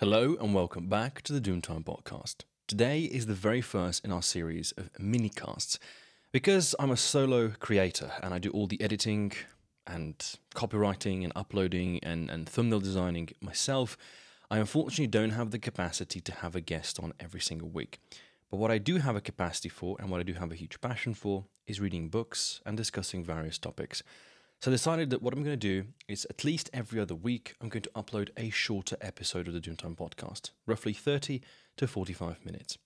Hello and welcome back to the Doomtime podcast. Today is the very first in our series of mini casts. Because I'm a solo creator and I do all the editing and copywriting and uploading and, and thumbnail designing myself, I unfortunately don't have the capacity to have a guest on every single week. But what I do have a capacity for and what I do have a huge passion for is reading books and discussing various topics. So I decided that what I'm going to do is at least every other week, I'm going to upload a shorter episode of the Doomtime podcast, roughly 30 to 45 minutes.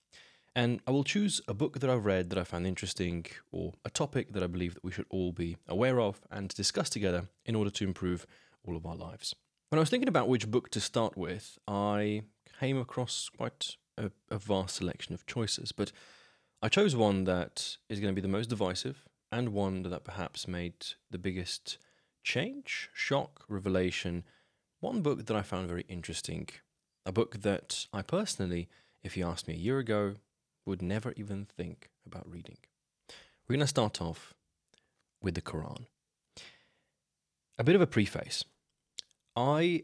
And I will choose a book that I've read that I found interesting or a topic that I believe that we should all be aware of and discuss together in order to improve all of our lives. When I was thinking about which book to start with, I came across quite a, a vast selection of choices, but I chose one that is going to be the most divisive and one that perhaps made the biggest change, shock, revelation. One book that I found very interesting, a book that I personally, if you asked me a year ago, would never even think about reading. We're going to start off with the Quran. A bit of a preface. I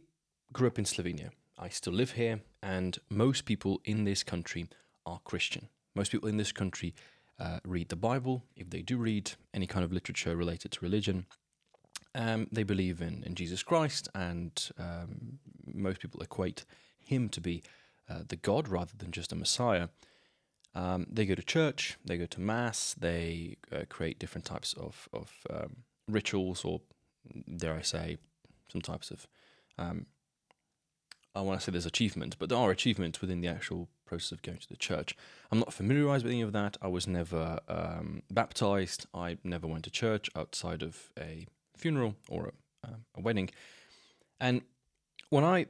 grew up in Slovenia. I still live here, and most people in this country are Christian. Most people in this country uh, read the Bible, if they do read any kind of literature related to religion. Um, they believe in, in Jesus Christ, and um, most people equate him to be uh, the God rather than just a Messiah. Um, they go to church, they go to Mass, they uh, create different types of, of um, rituals, or dare I say, some types of um, I want to say there's achievement, but there are achievements within the actual process of going to the church. I'm not familiarized with any of that. I was never um, baptized. I never went to church outside of a funeral or a, um, a wedding. And when I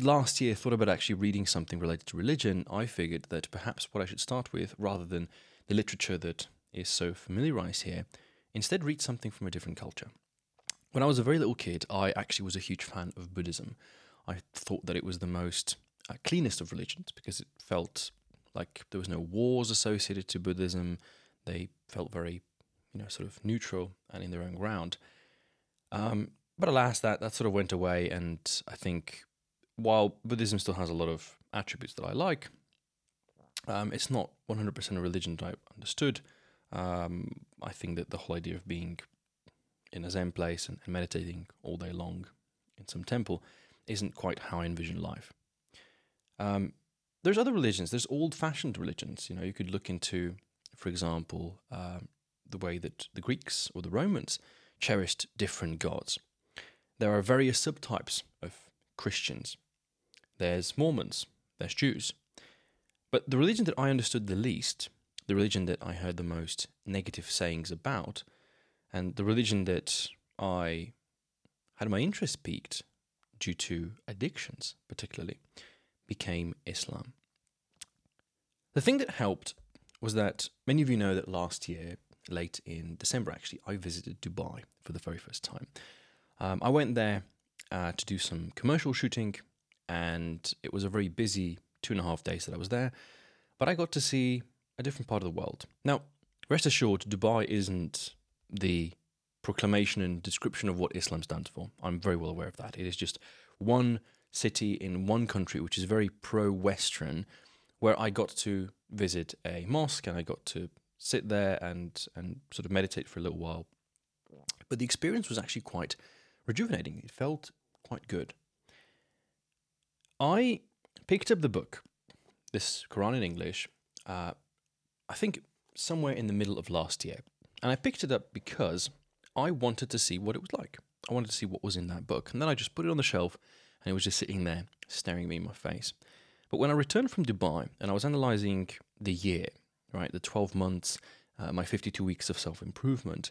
last year thought about actually reading something related to religion, I figured that perhaps what I should start with, rather than the literature that is so familiarized here, instead read something from a different culture. When I was a very little kid, I actually was a huge fan of Buddhism. I thought that it was the most cleanest of religions because it felt like there was no wars associated to Buddhism. They felt very, you know, sort of neutral and in their own ground. Um, but alas, that that sort of went away, and I think while Buddhism still has a lot of attributes that I like, um, it's not 100% a religion that I understood. Um, I think that the whole idea of being in a Zen place and, and meditating all day long in some temple isn't quite how I envision life. Um, there's other religions. There's old-fashioned religions. You know, you could look into, for example, um, the way that the Greeks or the Romans cherished different gods. There are various subtypes of Christians. There's Mormons. There's Jews. But the religion that I understood the least, the religion that I heard the most negative sayings about, and the religion that I had my interest piqued due to addictions, particularly, became Islam. The thing that helped was that many of you know that last year, late in December actually, I visited Dubai for the very first time. Um, I went there uh, to do some commercial shooting, and it was a very busy two and a half days that I was there, but I got to see a different part of the world. Now, rest assured, Dubai isn't the proclamation and description of what Islam stands for. I'm very well aware of that. It is just one city in one country which is very pro Western, where I got to visit a mosque and I got to sit there and, and sort of meditate for a little while. But the experience was actually quite rejuvenating. It felt quite good. I picked up the book, this Quran in English, uh, I think somewhere in the middle of last year. And I picked it up because I wanted to see what it was like. I wanted to see what was in that book. And then I just put it on the shelf and it was just sitting there staring me in my face. But when I returned from Dubai and I was analyzing the year, right, the 12 months, uh, my 52 weeks of self improvement,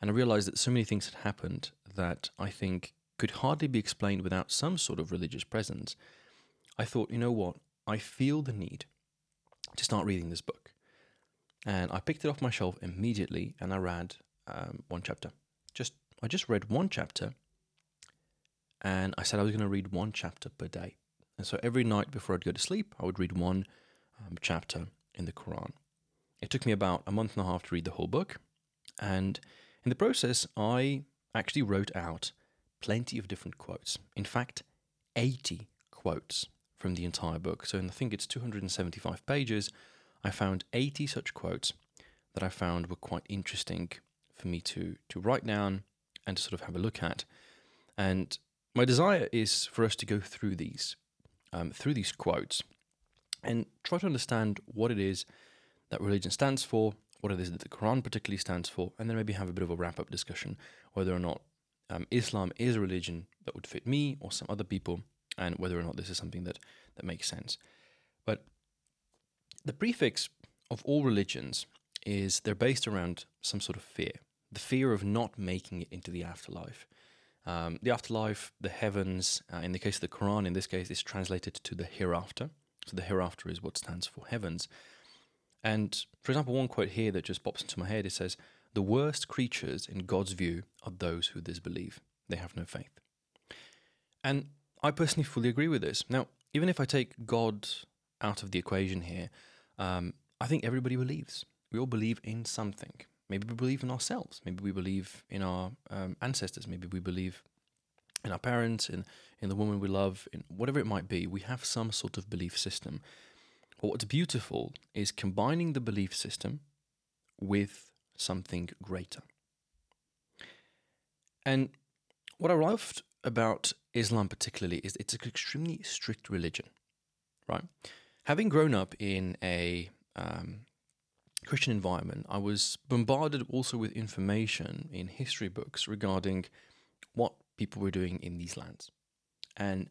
and I realized that so many things had happened that I think could hardly be explained without some sort of religious presence, I thought, you know what? I feel the need to start reading this book. And I picked it off my shelf immediately and I read um, one chapter. Just I just read one chapter and I said I was going to read one chapter per day. And so every night before I'd go to sleep, I would read one um, chapter in the Quran. It took me about a month and a half to read the whole book. And in the process, I actually wrote out plenty of different quotes. In fact, 80 quotes from the entire book. So, in, I think it's 275 pages, I found 80 such quotes that I found were quite interesting for me to, to write down and to sort of have a look at. And my desire is for us to go through these, um, through these quotes, and try to understand what it is that religion stands for, what it is that the Quran particularly stands for, and then maybe have a bit of a wrap up discussion whether or not um, Islam is a religion that would fit me or some other people, and whether or not this is something that, that makes sense. But the prefix of all religions is they're based around some sort of fear the fear of not making it into the afterlife. Um, the afterlife, the heavens, uh, in the case of the Quran, in this case, is translated to the hereafter. So the hereafter is what stands for heavens. And for example, one quote here that just pops into my head it says, The worst creatures in God's view are those who disbelieve. They have no faith. And I personally fully agree with this. Now, even if I take God out of the equation here, um, I think everybody believes. We all believe in something. Maybe we believe in ourselves. Maybe we believe in our um, ancestors. Maybe we believe in our parents, in, in the woman we love, in whatever it might be. We have some sort of belief system. But what's beautiful is combining the belief system with something greater. And what I loved about Islam particularly is it's an extremely strict religion, right? Having grown up in a um, Christian environment, I was bombarded also with information in history books regarding what people were doing in these lands. And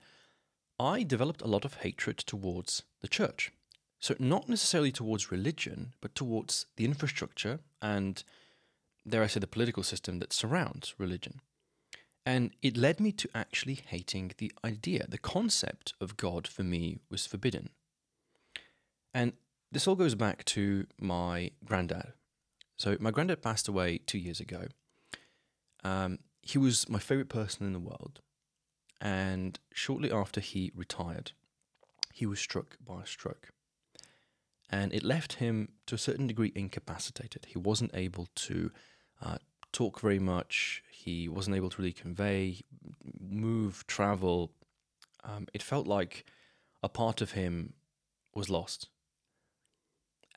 I developed a lot of hatred towards the church. So, not necessarily towards religion, but towards the infrastructure and, dare I say, the political system that surrounds religion. And it led me to actually hating the idea, the concept of God for me was forbidden. And this all goes back to my granddad. So, my granddad passed away two years ago. Um, he was my favorite person in the world. And shortly after he retired, he was struck by a stroke and it left him to a certain degree incapacitated. He wasn't able to uh, talk very much. He wasn't able to really convey, move, travel. Um, it felt like a part of him was lost.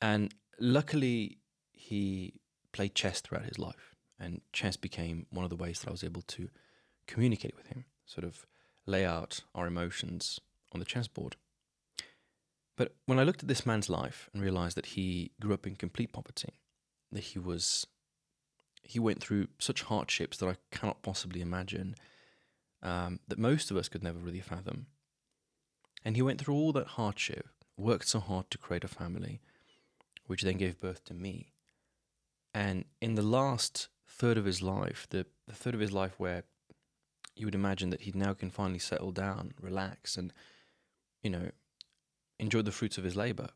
And luckily, he played chess throughout his life, and chess became one of the ways that I was able to communicate with him, sort of lay out our emotions on the chessboard. But when I looked at this man's life and realized that he grew up in complete poverty, that he was he went through such hardships that I cannot possibly imagine, um, that most of us could never really fathom. And he went through all that hardship, worked so hard to create a family, which then gave birth to me. And in the last third of his life, the, the third of his life where you would imagine that he now can finally settle down, relax, and, you know, enjoy the fruits of his labor.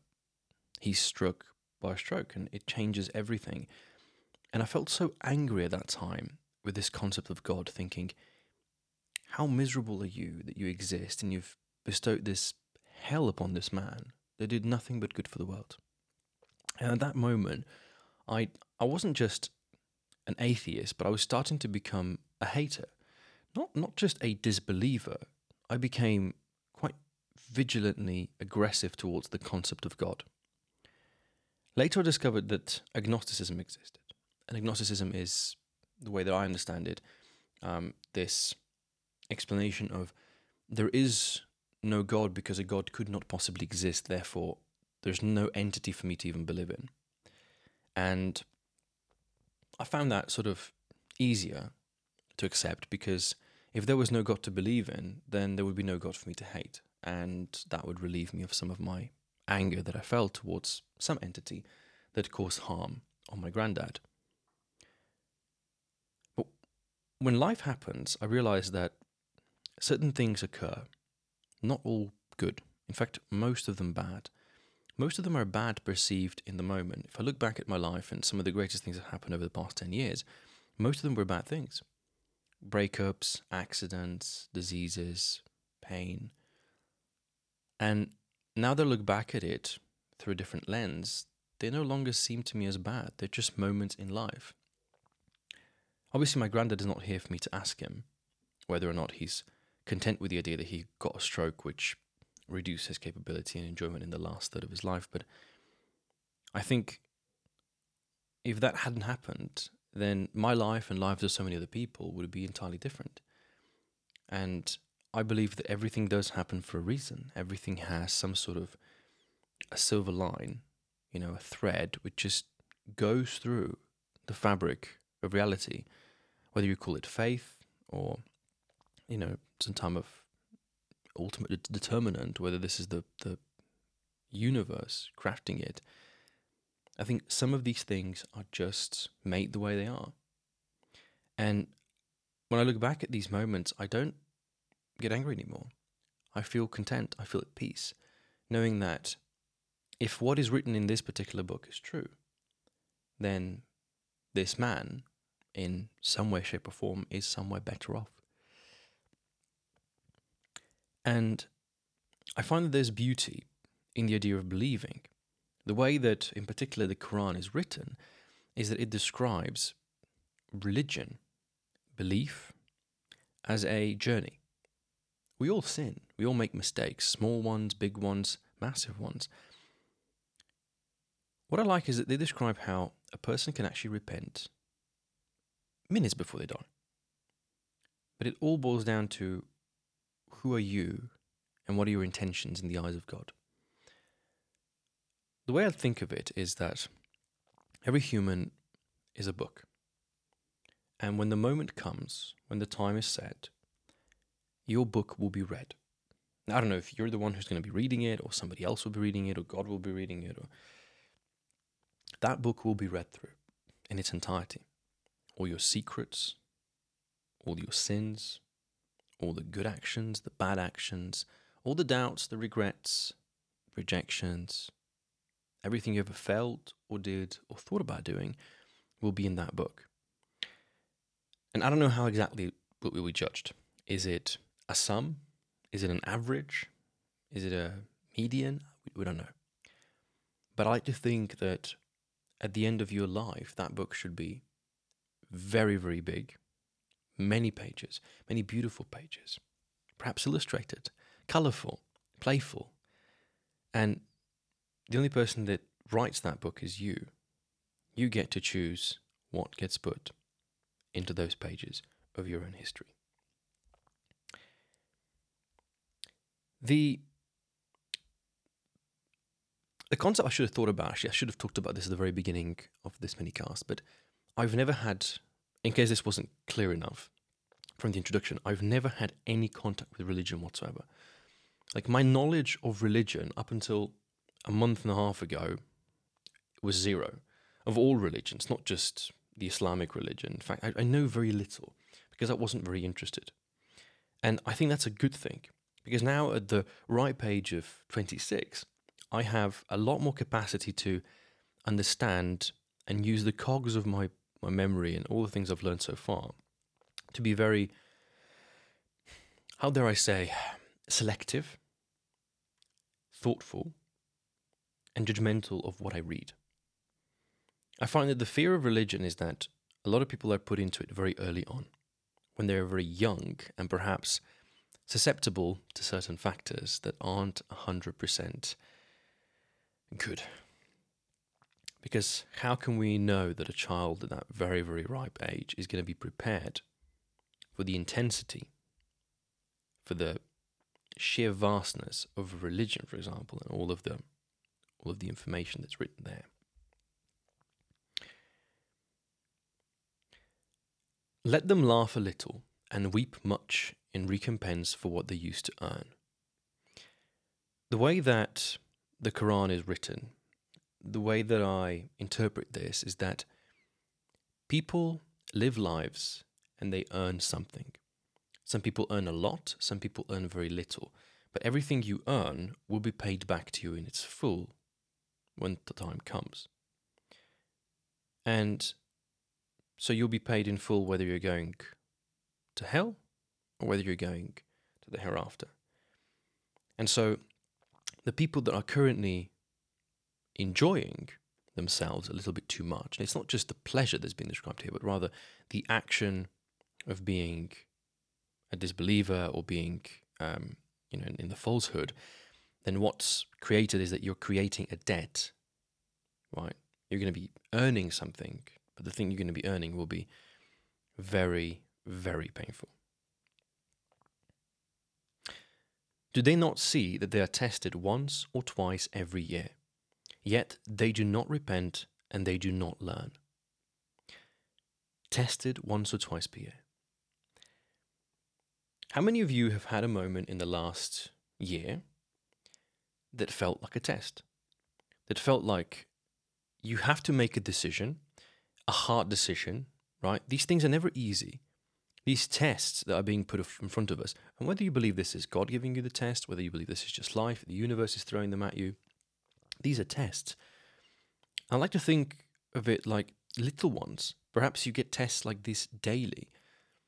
He's struck by a stroke and it changes everything. And I felt so angry at that time with this concept of God, thinking, how miserable are you that you exist and you've bestowed this hell upon this man that did nothing but good for the world? And at that moment, I I wasn't just an atheist, but I was starting to become a hater. Not not just a disbeliever. I became quite vigilantly aggressive towards the concept of God. Later, I discovered that agnosticism existed. And agnosticism is, the way that I understand it, um, this explanation of there is no God because a God could not possibly exist, therefore, there's no entity for me to even believe in. And I found that sort of easier to accept because if there was no God to believe in, then there would be no God for me to hate and that would relieve me of some of my anger that I felt towards some entity that caused harm on my granddad. But when life happens, I realize that certain things occur, not all good, in fact, most of them bad. Most of them are bad perceived in the moment. If I look back at my life and some of the greatest things that happened over the past 10 years, most of them were bad things breakups, accidents, diseases, pain, and now that I look back at it through a different lens, they no longer seem to me as bad. They're just moments in life. Obviously, my granddad is not here for me to ask him whether or not he's content with the idea that he got a stroke, which reduce his capability and enjoyment in the last third of his life. But I think if that hadn't happened, then my life and lives of so many other people would be entirely different. And I believe that everything does happen for a reason. Everything has some sort of a silver line, you know, a thread which just goes through the fabric of reality, whether you call it faith or, you know, some time of ultimate determinant, whether this is the, the universe crafting it. I think some of these things are just made the way they are. And when I look back at these moments, I don't get angry anymore. I feel content. I feel at peace, knowing that if what is written in this particular book is true, then this man, in some way, shape, or form, is somewhere better off. And I find that there's beauty in the idea of believing. The way that, in particular, the Quran is written is that it describes religion, belief, as a journey. We all sin, we all make mistakes, small ones, big ones, massive ones. What I like is that they describe how a person can actually repent minutes before they die. But it all boils down to who are you and what are your intentions in the eyes of God? The way I think of it is that every human is a book. And when the moment comes, when the time is set, your book will be read. Now, I don't know if you're the one who's going to be reading it, or somebody else will be reading it, or God will be reading it, or that book will be read through in its entirety. All your secrets, all your sins, all the good actions, the bad actions, all the doubts, the regrets, rejections, everything you ever felt or did or thought about doing will be in that book. And I don't know how exactly will be judged. Is it a sum? Is it an average? Is it a median? We don't know. But I like to think that at the end of your life, that book should be very, very big, many pages, many beautiful pages, perhaps illustrated, colorful, playful. And the only person that writes that book is you. You get to choose what gets put into those pages of your own history. The the concept I should have thought about actually I should have talked about this at the very beginning of this mini cast, but I've never had in case this wasn't clear enough from the introduction, I've never had any contact with religion whatsoever. Like my knowledge of religion up until a month and a half ago was zero of all religions, not just the Islamic religion. In fact, I, I know very little because I wasn't very interested. And I think that's a good thing because now at the ripe age of 26, I have a lot more capacity to understand and use the cogs of my my memory and all the things I've learned so far to be very, how dare I say, selective, thoughtful, and judgmental of what I read. I find that the fear of religion is that a lot of people are put into it very early on, when they're very young and perhaps susceptible to certain factors that aren't 100% good. Because how can we know that a child at that very, very ripe age is going to be prepared for the intensity, for the sheer vastness of religion, for example, and all of the all of the information that's written there? Let them laugh a little and weep much in recompense for what they used to earn. The way that the Quran is written the way that I interpret this is that people live lives and they earn something. Some people earn a lot, some people earn very little, but everything you earn will be paid back to you in its full when the time comes. And so you'll be paid in full whether you're going to hell or whether you're going to the hereafter. And so the people that are currently enjoying themselves a little bit too much. And it's not just the pleasure that's been described here, but rather the action of being a disbeliever or being, um, you know, in, in the falsehood. then what's created is that you're creating a debt, right? You're going to be earning something, but the thing you're going to be earning will be very, very painful. Do they not see that they are tested once or twice every year? Yet they do not repent and they do not learn. Tested once or twice per year. How many of you have had a moment in the last year that felt like a test? That felt like you have to make a decision, a hard decision, right? These things are never easy. These tests that are being put in front of us, and whether you believe this is God giving you the test, whether you believe this is just life, the universe is throwing them at you, these are tests. I like to think of it like little ones. Perhaps you get tests like this daily.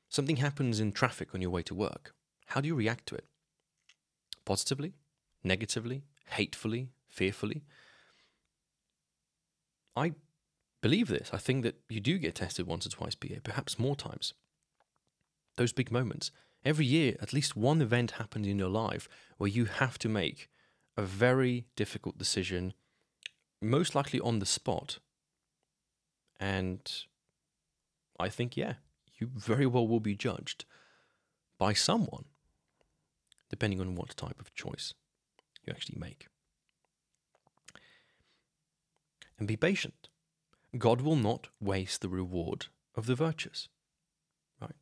Something happens in traffic on your way to work. How do you react to it? Positively? Negatively? Hatefully? Fearfully? I believe this. I think that you do get tested once or twice per year, perhaps more times. Those big moments. Every year, at least one event happens in your life where you have to make a very difficult decision, most likely on the spot. And I think, yeah, you very well will be judged by someone, depending on what type of choice you actually make. And be patient. God will not waste the reward of the virtuous. Right?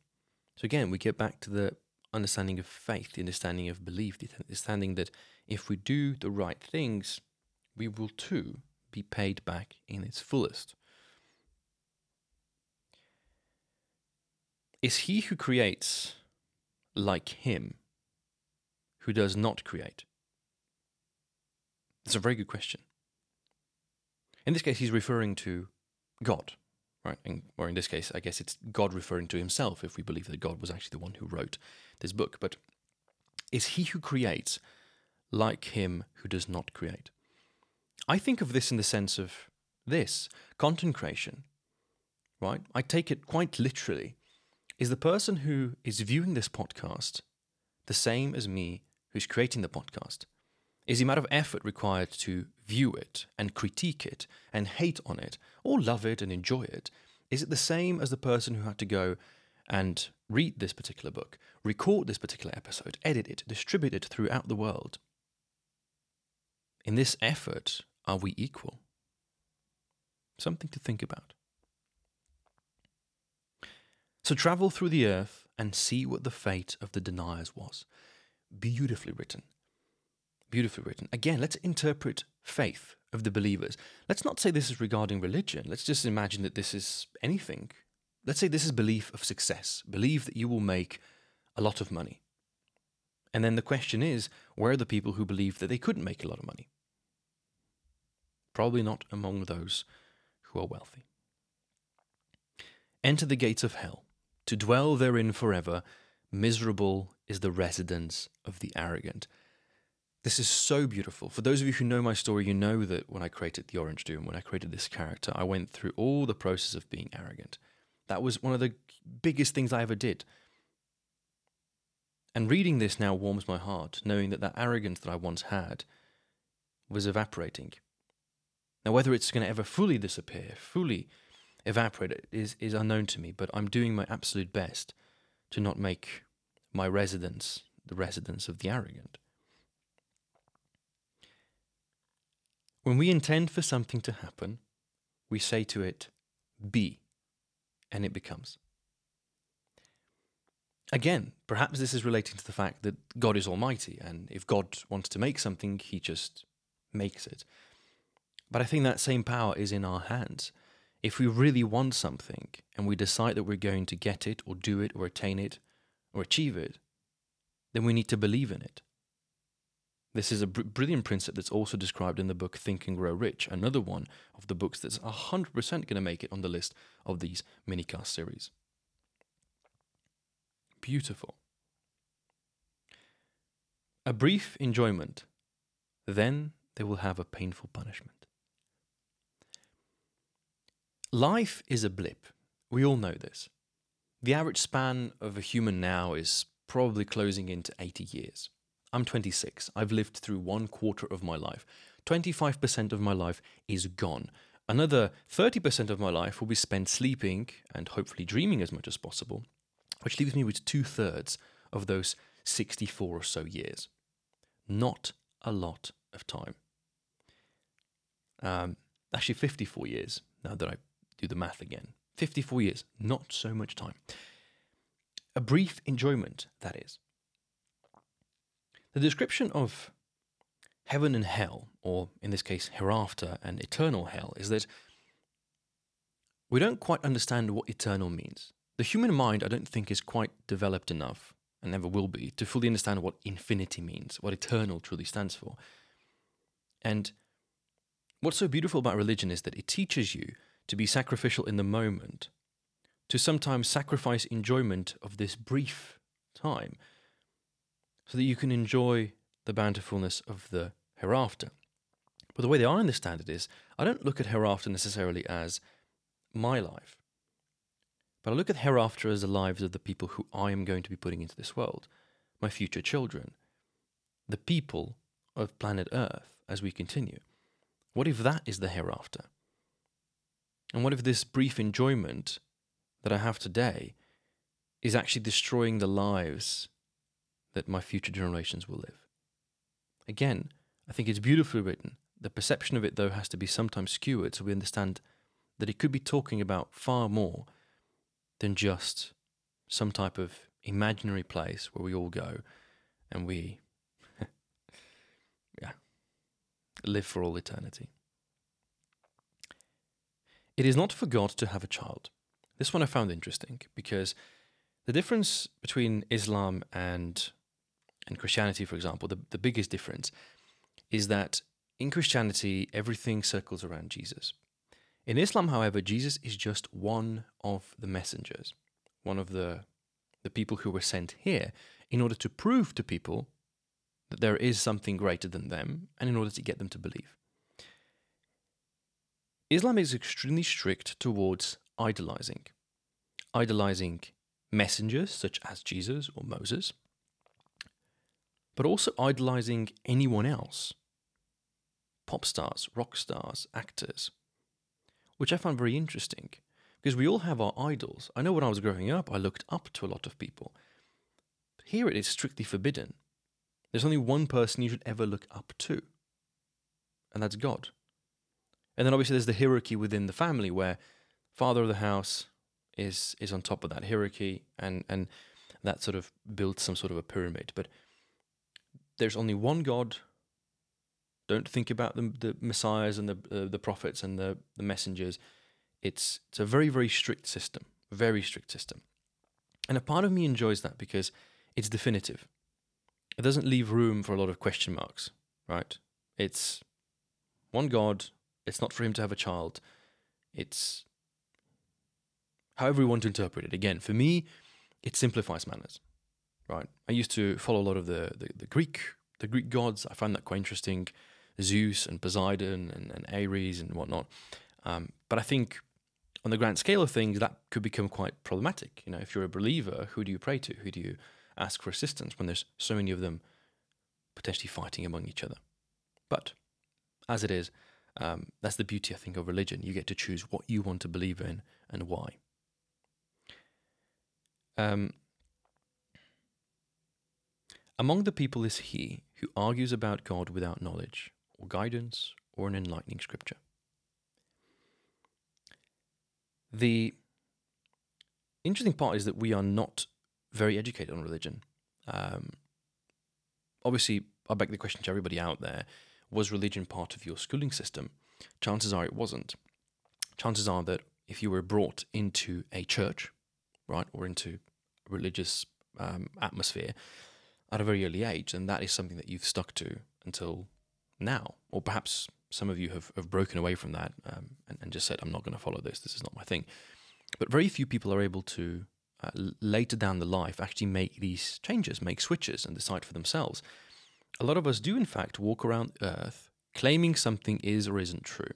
So again, we get back to the understanding of faith, the understanding of belief, the understanding that if we do the right things, we will too be paid back in its fullest. Is he who creates like him who does not create? It's a very good question. In this case, he's referring to God, right? In, or in this case, I guess it's God referring to himself if we believe that God was actually the one who wrote this book. But is he who creates like him who does not create? I think of this in the sense of this content creation, right? I take it quite literally. Is the person who is viewing this podcast the same as me who's creating the podcast? Is the amount of effort required to view it and critique it and hate on it or love it and enjoy it? Is it the same as the person who had to go and read this particular book, record this particular episode, edit it, distribute it throughout the world? In this effort, are we equal? Something to think about. So travel through the earth and see what the fate of the deniers was. Beautifully written. Beautifully written. Again, let's interpret faith of the believers. Let's not say this is regarding religion. Let's just imagine that this is anything. Let's say this is belief of success. Believe that you will make a lot of money. And then the question is where are the people who believe that they couldn't make a lot of money? Probably not among those who are wealthy. Enter the gates of hell, to dwell therein forever. Miserable is the residence of the arrogant. This is so beautiful. For those of you who know my story, you know that when I created the Orange Doom, when I created this character, I went through all the process of being arrogant. That was one of the biggest things I ever did. And reading this now warms my heart, knowing that that arrogance that I once had was evaporating. Now, whether it's going to ever fully disappear, fully evaporate, is, is unknown to me, but I'm doing my absolute best to not make my residence the residence of the arrogant. When we intend for something to happen, we say to it, be, and it becomes. Again, perhaps this is relating to the fact that God is almighty, and if God wants to make something, he just makes it. But I think that same power is in our hands. If we really want something and we decide that we're going to get it or do it or attain it or achieve it, then we need to believe in it. This is a br- brilliant principle that's also described in the book Think and Grow Rich, another one of the books that's 100% going to make it on the list of these minicast series. Beautiful. A brief enjoyment, then they will have a painful punishment. Life is a blip. We all know this. The average span of a human now is probably closing into 80 years. I'm 26. I've lived through one quarter of my life. 25% of my life is gone. Another 30% of my life will be spent sleeping and hopefully dreaming as much as possible, which leaves me with two thirds of those 64 or so years. Not a lot of time. Um, actually, 54 years, now that I do the math again. 54 years, not so much time. A brief enjoyment, that is. The description of heaven and hell, or in this case, hereafter and eternal hell, is that we don't quite understand what eternal means. The human mind, I don't think, is quite developed enough, and never will be, to fully understand what infinity means, what eternal truly stands for. And what's so beautiful about religion is that it teaches you to be sacrificial in the moment, to sometimes sacrifice enjoyment of this brief time, so that you can enjoy the bountifulness of the hereafter. But the way I understand it is, I don't look at hereafter necessarily as my life, but I look at hereafter as the lives of the people who I am going to be putting into this world, my future children, the people of planet Earth as we continue. What if that is the hereafter? And what if this brief enjoyment that I have today is actually destroying the lives that my future generations will live? Again, I think it's beautifully written. The perception of it, though, has to be sometimes skewered so we understand that it could be talking about far more than just some type of imaginary place where we all go and we, yeah, live for all eternity. It is not for God to have a child. This one I found interesting because the difference between Islam and and Christianity, for example, the, the biggest difference is that in Christianity, everything circles around Jesus. In Islam, however, Jesus is just one of the messengers, one of the, the people who were sent here in order to prove to people that there is something greater than them and in order to get them to believe. Islam is extremely strict towards idolizing, idolizing messengers such as Jesus or Moses, but also idolizing anyone else pop stars, rock stars, actors, which I found very interesting because we all have our idols. I know when I was growing up, I looked up to a lot of people. But here it is strictly forbidden. There's only one person you should ever look up to, and that's God. And then obviously there's the hierarchy within the family where father of the house is is on top of that hierarchy and and that sort of builds some sort of a pyramid. But there's only one God don't think about the, the messiahs and the uh, the prophets and the, the messengers. It's it's a very very strict system, very strict system, and a part of me enjoys that because it's definitive. It doesn't leave room for a lot of question marks, right? It's one God. It's not for him to have a child. It's however you want to interpret it. Again, for me, it simplifies matters, right? I used to follow a lot of the, the, the Greek the Greek gods. I find that quite interesting. Zeus and Poseidon and, and Ares and whatnot. Um, but I think on the grand scale of things, that could become quite problematic. You know, if you're a believer, who do you pray to? Who do you ask for assistance when there's so many of them potentially fighting among each other? But as it is, um, that's the beauty, I think, of religion. You get to choose what you want to believe in and why. Um, among the people is he who argues about God without knowledge, or guidance or an enlightening scripture. The interesting part is that we are not very educated on religion. Um, obviously, I beg the question to everybody out there was religion part of your schooling system? Chances are it wasn't. Chances are that if you were brought into a church, right, or into religious um, atmosphere at a very early age, and that is something that you've stuck to until now. Or perhaps some of you have, have broken away from that um, and, and, just said, I'm not going to follow this, this is not my thing. But very few people are able to, uh, later down the life, actually make these changes, make switches, and decide for themselves. A lot of us do, in fact, walk around Earth claiming something is or isn't true.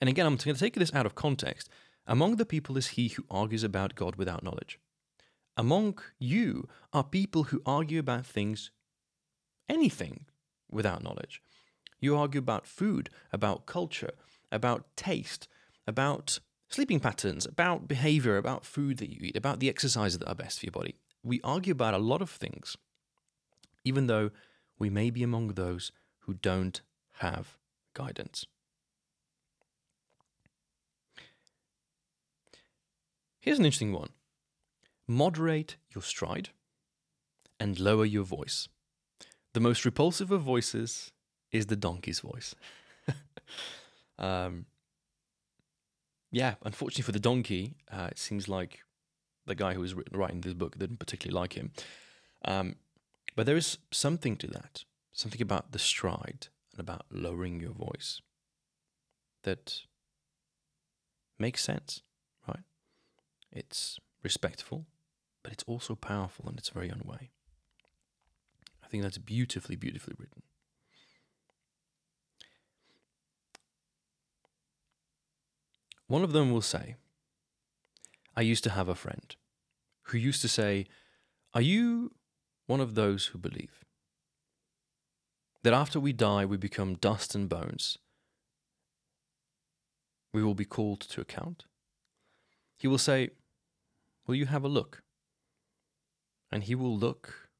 And again, I'm going to take this out of context. Among the people is he who argues about God without knowledge. Among you are people who argue about things anything without knowledge. You argue about food, about culture, about taste, about sleeping patterns, about behavior, about food that you eat, about the exercises that are best for your body. We argue about a lot of things, even though we may be among those who don't have guidance. Here's an interesting one moderate your stride and lower your voice. The most repulsive of voices is the donkey's voice. um, yeah, unfortunately for the donkey, uh, it seems like the guy who was writing this book didn't particularly like him. Um, but there is something to that, something about the stride and about lowering your voice that makes sense, right? It's respectful, but it's also powerful in its very own way. I think that's beautifully, beautifully written. One of them will say, I used to have a friend who used to say, Are you one of those who believe that after we die we become dust and bones? We will be called to account. He will say, Will you have a look? And he will look,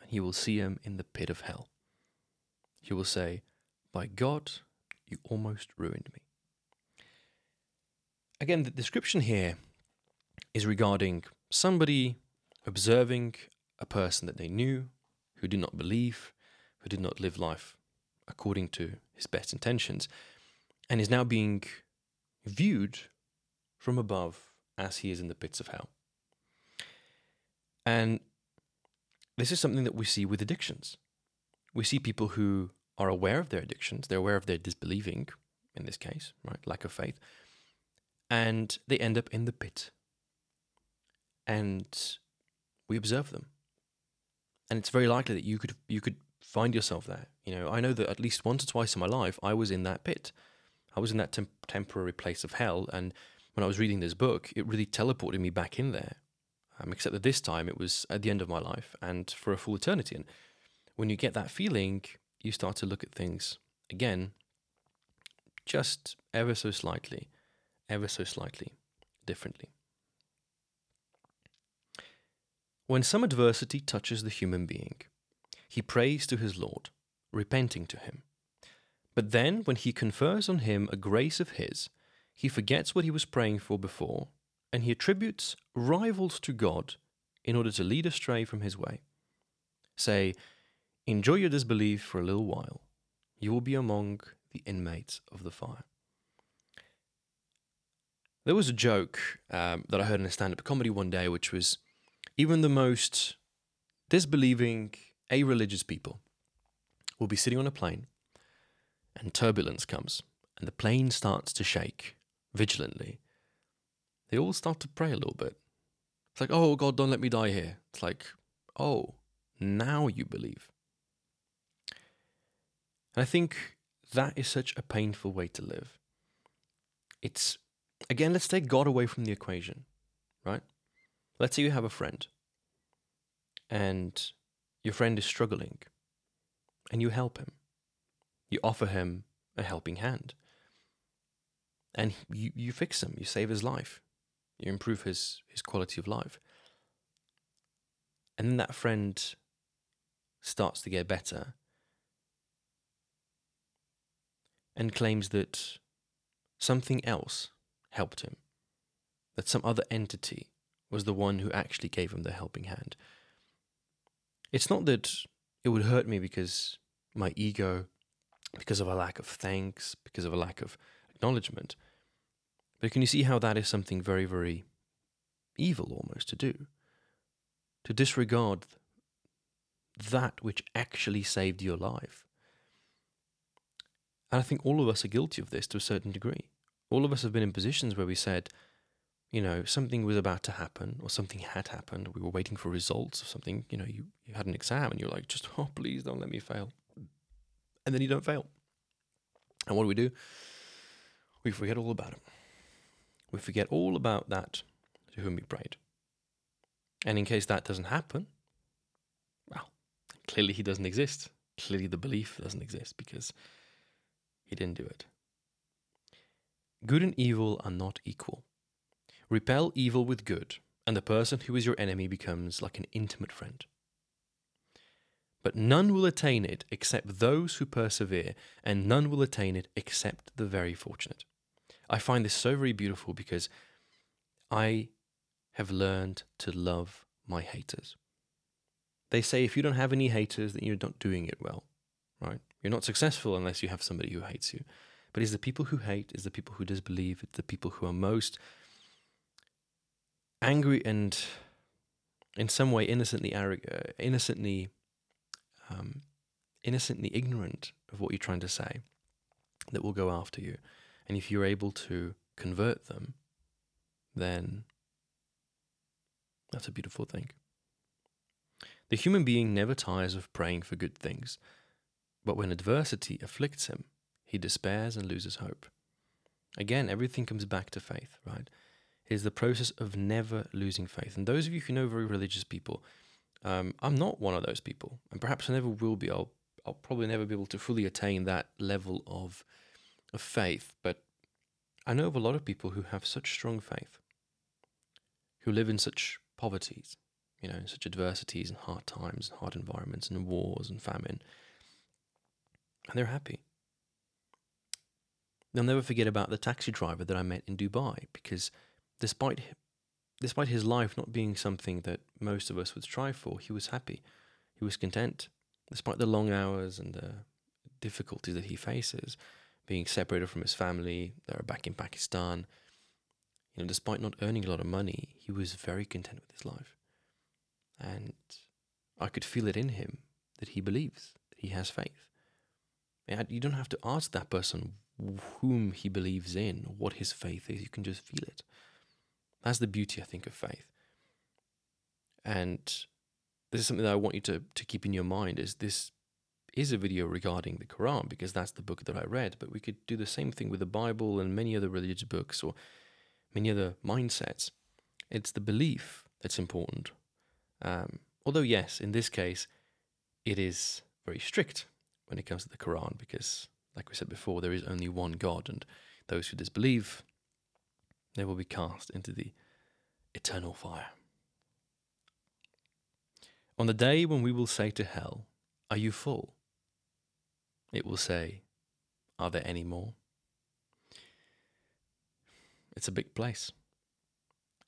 and he will see him in the pit of hell. He will say, By God, you almost ruined me. Again, the description here is regarding somebody observing a person that they knew who did not believe, who did not live life according to his best intentions, and is now being viewed from above as he is in the pits of hell. And this is something that we see with addictions. We see people who are aware of their addictions, they're aware of their disbelieving, in this case, right, lack of faith, and they end up in the pit. And we observe them. And it's very likely that you could you could find yourself there. You know, I know that at least once or twice in my life I was in that pit. I was in that temp- temporary place of hell and when I was reading this book, it really teleported me back in there. Um, except that this time it was at the end of my life and for a full eternity. And when you get that feeling, you start to look at things again, just ever so slightly ever so slightly differently. When some adversity touches the human being, he prays to his Lord, repenting to him. But then, when he confers on him a grace of his, he forgets what he was praying for before, and he attributes rivals to God in order to lead astray from his way. Say, Enjoy your disbelief for a little while. You will be among the inmates of the fire. There was a joke um, that I heard in a stand up comedy one day, which was even the most disbelieving, a religious people will be sitting on a plane and turbulence comes and the plane starts to shake vigilantly. They all start to pray a little bit. It's like, oh, God, don't let me die here. It's like, oh, now you believe. And I think that is such a painful way to live. It's Again, let's take God away from the equation, right? Let's say you have a friend and your friend is struggling and you help him. You offer him a helping hand. And you, you fix him, you save his life, you improve his, his quality of life. And then that friend starts to get better and claims that something else helped him, that some other entity was the one who actually gave him the helping hand. It's not that it would hurt me because my ego, because of a lack of thanks, because of a lack of acknowledgement. But can you see how that is something very, very evil almost to do? To disregard that which actually saved your life. And I think all of us are guilty of this to a certain degree all of us have been in positions where we said, you know, something was about to happen or something had happened. We were waiting for results of something. You know, you, you had an exam and you're like, just, oh, please don't let me fail. And then you don't fail. And what do we do? We forget all about it. We forget all about that to whom we prayed. And in case that doesn't happen, well, clearly he doesn't exist. Clearly the belief doesn't exist because he didn't do it. Good and evil are not equal. Repel evil with good, and the person who is your enemy becomes like an intimate friend. But none will attain it except those who persevere, and none will attain it except the very fortunate. I find this so very beautiful because I have learned to love my haters. They say if you don't have any haters, then you're not doing it well, right? You're not successful unless you have somebody who hates you. But it's the people who hate, it's the people who disbelieve, it's the people who are most angry and in some way innocently arrogant, uh, innocently, um, innocently ignorant of what you're trying to say that will go after you. And if you're able to convert them, then that's a beautiful thing. The human being never tires of praying for good things, but when adversity afflicts him, he despairs and loses hope. Again, everything comes back to faith, right? It is the process of never losing faith. And those of you who know very religious people, um, I'm not one of those people, and perhaps I never will be. I'll, I'll probably never be able to fully attain that level of, of faith. But I know of a lot of people who have such strong faith, who live in such poverties, you know, in such adversities and hard times and hard environments and wars and famine. And they're happy. They'll never forget about the taxi driver that I met in Dubai because despite despite his life not being something that most of us would strive for, he was happy. He was content. Despite the long hours and the difficulties that he faces, being separated from his family, they're back in Pakistan. You know, despite not earning a lot of money, he was very content with his life. And I could feel it in him that he believes, that he has faith. You don't have to ask that person whom he believes in what his faith is. You can just feel it. That's the beauty, I think, of faith. And this is something that I want you to, to keep in your mind is this is a video regarding the Quran because that's the book that I read, but we could do the same thing with the Bible and many other religious books or many other mindsets. It's the belief that's important. Um, although, yes, in this case, it is very strict when it comes to the Quran because, like we said before, there is only one God, and those who disbelieve, they will be cast into the eternal fire. On the day when we will say to hell, Are you full? It will say, Are there any more? It's a big place.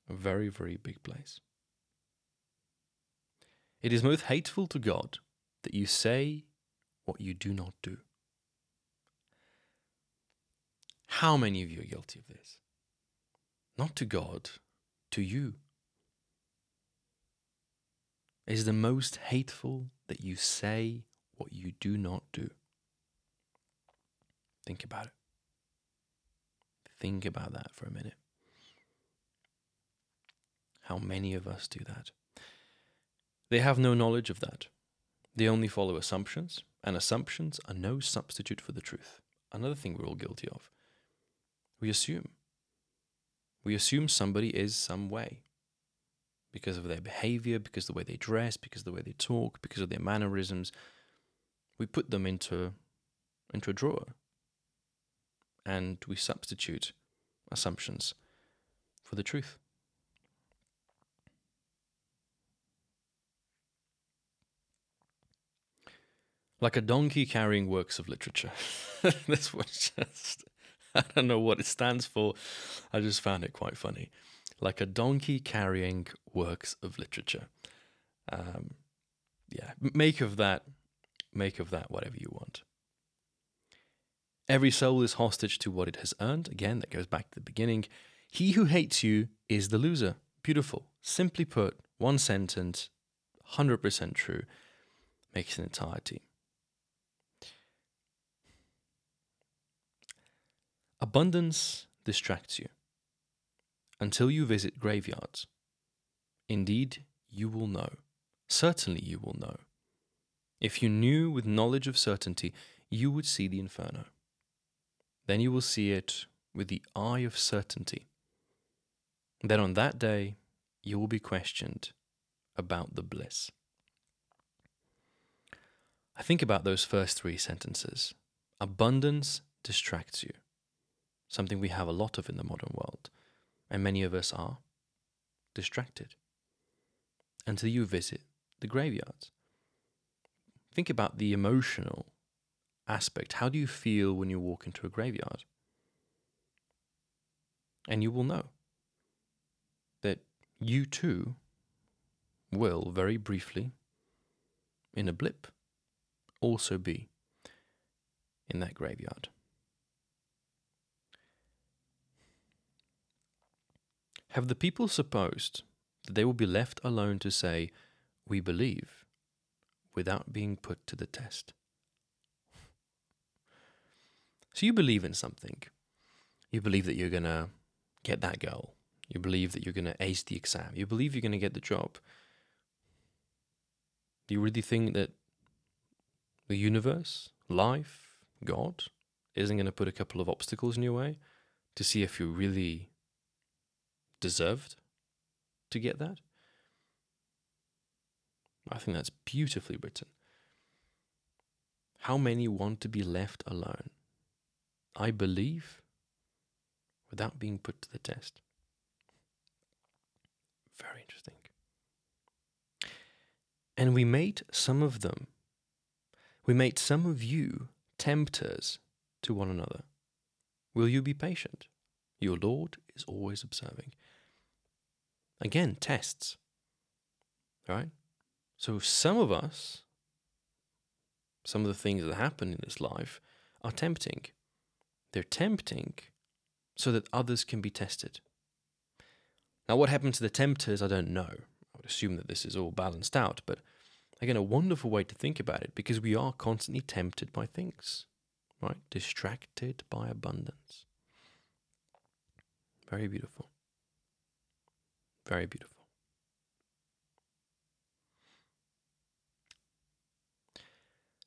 A very, very big place. It is most hateful to God that you say what you do not do. How many of you are guilty of this? Not to God, to you. It is the most hateful that you say what you do not do. Think about it. Think about that for a minute. How many of us do that? They have no knowledge of that. They only follow assumptions, and assumptions are no substitute for the truth. Another thing we're all guilty of. We assume. We assume somebody is some way because of their behavior, because the way they dress, because the way they talk, because of their mannerisms. We put them into, into a drawer and we substitute assumptions for the truth. Like a donkey carrying works of literature. this was just, I don't know what it stands for. I just found it quite funny. Like a donkey carrying works of literature. Um, yeah, make of that, make of that whatever you want. Every soul is hostage to what it has earned. Again, that goes back to the beginning. He who hates you is the loser. Beautiful. Simply put, one sentence, 100% true, makes an entirety. Abundance distracts you until you visit graveyards. Indeed, you will know. Certainly, you will know. If you knew with knowledge of certainty, you would see the inferno. Then you will see it with the eye of certainty. Then on that day, you will be questioned about the bliss. I think about those first three sentences. Abundance distracts you, something we have a lot of in the modern world, and many of us are distracted until you visit the graveyards. Think about the emotional aspect. How do you feel when you walk into a graveyard? And you will know that you too will very briefly, in a blip, also be in that graveyard. Have the people supposed that they will be left alone to say, We believe, without being put to the test? So you believe in something. You believe that you're going to get that girl. You believe that you're going to ace the exam. You believe you're going to get the job. Do you really think that the universe, life, God, isn't going to put a couple of obstacles in your way to see if you really deserved to get that? I think that's beautifully written. How many want to be left alone? I believe without being put to the test. Very interesting. And we made some of them, we made some of you tempters to one another. Will you be patient? Your Lord is always observing. Again, tests. Right? So some of us, some of the things that happen in this life are tempting. They're tempting so that others can be tested. Now, what happened to the tempters, I don't know. I would assume that this is all balanced out, but again, a wonderful way to think about it because we are constantly tempted by things, right? Distracted by abundance. Very beautiful. Very beautiful.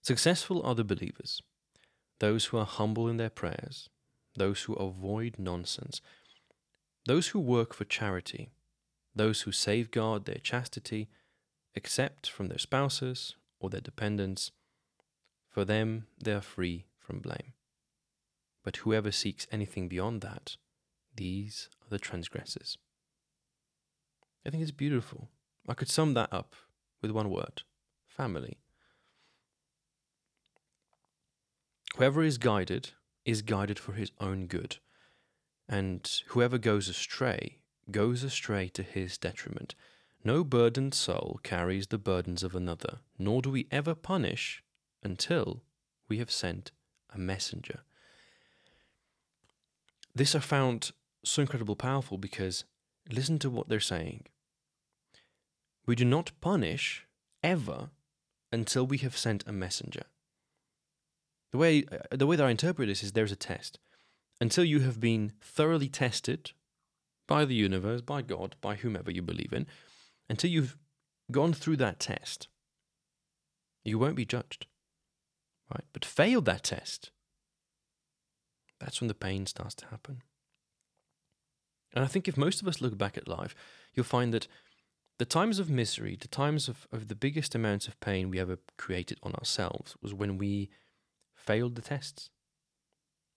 Successful are the believers those who are humble in their prayers, those who avoid nonsense, those who work for charity, those who safeguard their chastity, except from their spouses or their dependents. For them, they are free from blame. But whoever seeks anything beyond that, these are the transgressors. I think it's beautiful. I could sum that up with one word family. Whoever is guided is guided for his own good, and whoever goes astray goes astray to his detriment. No burdened soul carries the burdens of another, nor do we ever punish until we have sent a messenger. This I found so incredibly powerful because listen to what they're saying. We do not punish ever until we have sent a messenger. The way, uh, the way that I interpret this is there's a test. Until you have been thoroughly tested by the universe, by God, by whomever you believe in, until you've gone through that test, you won't be judged. Right? But failed that test, that's when the pain starts to happen. And I think if most of us look back at life, you'll find that the times of misery, the times of, of the biggest amounts of pain we ever created on ourselves was when we failed the tests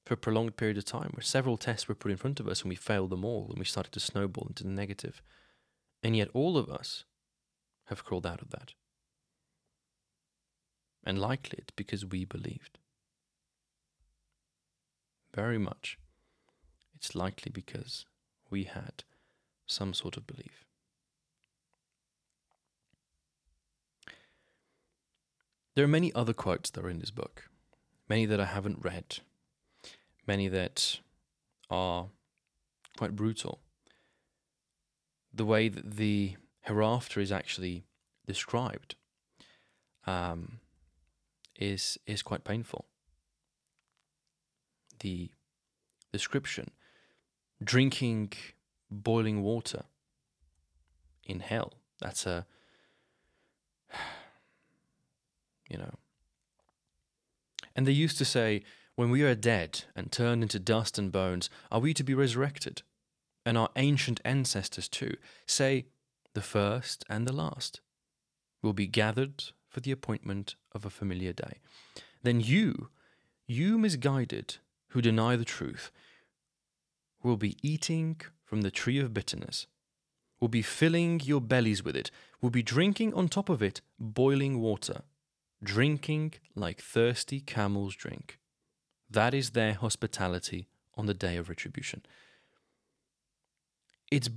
for a prolonged period of time, where several tests were put in front of us and we failed them all and we started to snowball into the negative. And yet, all of us have crawled out of that. And likely it's because we believed. Very much. It's likely because we had some sort of belief. There are many other quotes that are in this book many that I haven't read, many that are quite brutal. The way that the hereafter is actually described um, is is quite painful. The description, drinking boiling water in hell. That's a you know and they used to say, When we are dead and turned into dust and bones, are we to be resurrected? And our ancient ancestors, too, say, The first and the last will be gathered for the appointment of a familiar day, then you, you misguided, who deny the truth, will be eating from the tree of bitterness, will be filling your bellies with it, will be drinking on top of it boiling water, drinking like thirsty camels drink. That is their hospitality on the day of retribution. It's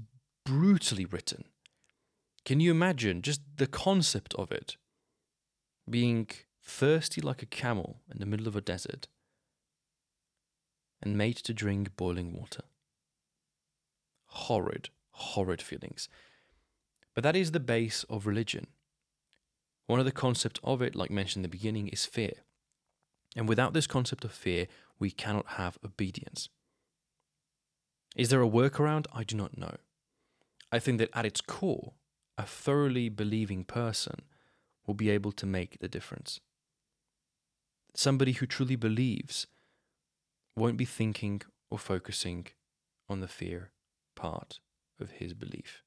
brutally written. Can you imagine just the concept of it? Being thirsty like a camel in the middle of a desert and made to drink boiling water. Horrid, horrid feelings. But that is the base of religion. One of the concepts of it, like mentioned in the beginning, is fear. And without this concept of fear, we cannot have obedience. Is there a workaround? I do not know. I think that at its core, a thoroughly believing person will be able to make the difference. Somebody who truly believes won't be thinking or focusing on the fear part of his belief.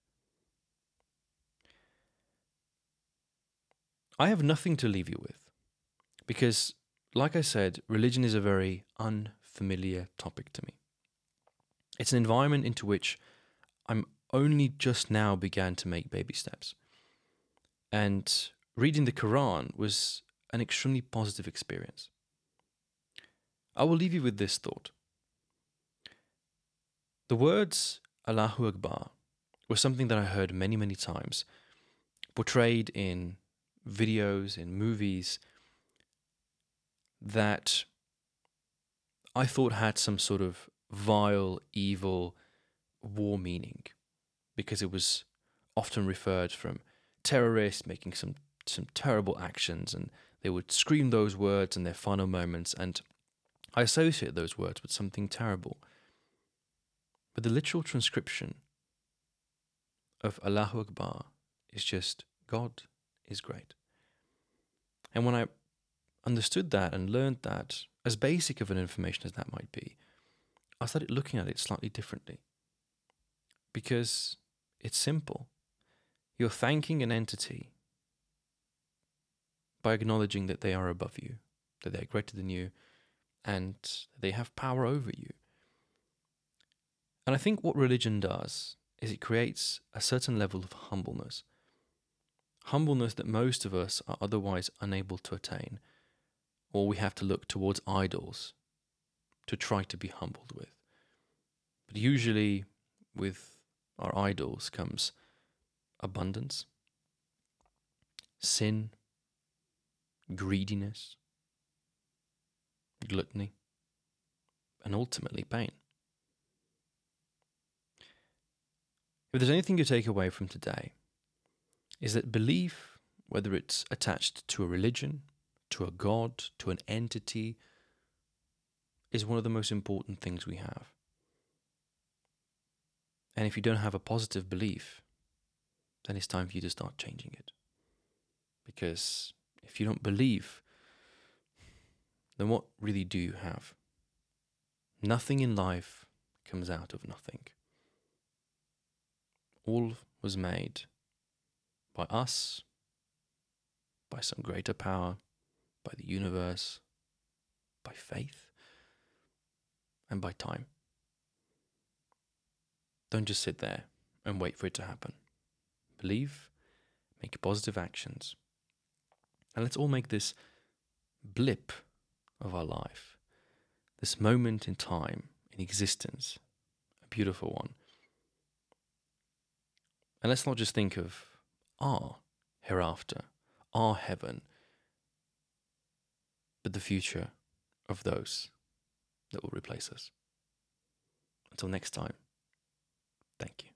I have nothing to leave you with because, like I said, religion is a very unfamiliar topic to me. It's an environment into which I'm only just now began to make baby steps. And reading the Quran was an extremely positive experience. I will leave you with this thought. The words Allahu Akbar were something that I heard many, many times, portrayed in videos, in movies, that I thought had some sort of vile, evil, war meaning because it was often referred from terrorists making some some terrible actions and they would scream those words in their final moments and I associate those words with something terrible. But the literal transcription of Allahu Akbar is just God is great. And when I understood that and learned that, as basic of an information as that might be, I started looking at it slightly differently. Because it's simple. You're thanking an entity by acknowledging that they are above you, that they're greater than you, and they have power over you. And I think what religion does is it creates a certain level of humbleness. Humbleness that most of us are otherwise unable to attain, or we have to look towards idols to try to be humbled with. But usually, with our idols comes abundance, sin, greediness, gluttony, and ultimately pain. If there's anything you take away from today, is that belief, whether it's attached to a religion, to a god, to an entity, is one of the most important things we have. And if you don't have a positive belief, then it's time for you to start changing it. Because if you don't believe, then what really do you have? Nothing in life comes out of nothing. All was made by us, by some greater power, by the universe, by faith, and by time. Don't just sit there and wait for it to happen. Believe, make positive actions. And let's all make this blip of our life, this moment in time, in existence, a beautiful one. And let's not just think of our hereafter, our heaven, but the future of those that will replace us. Until next time. Thank you.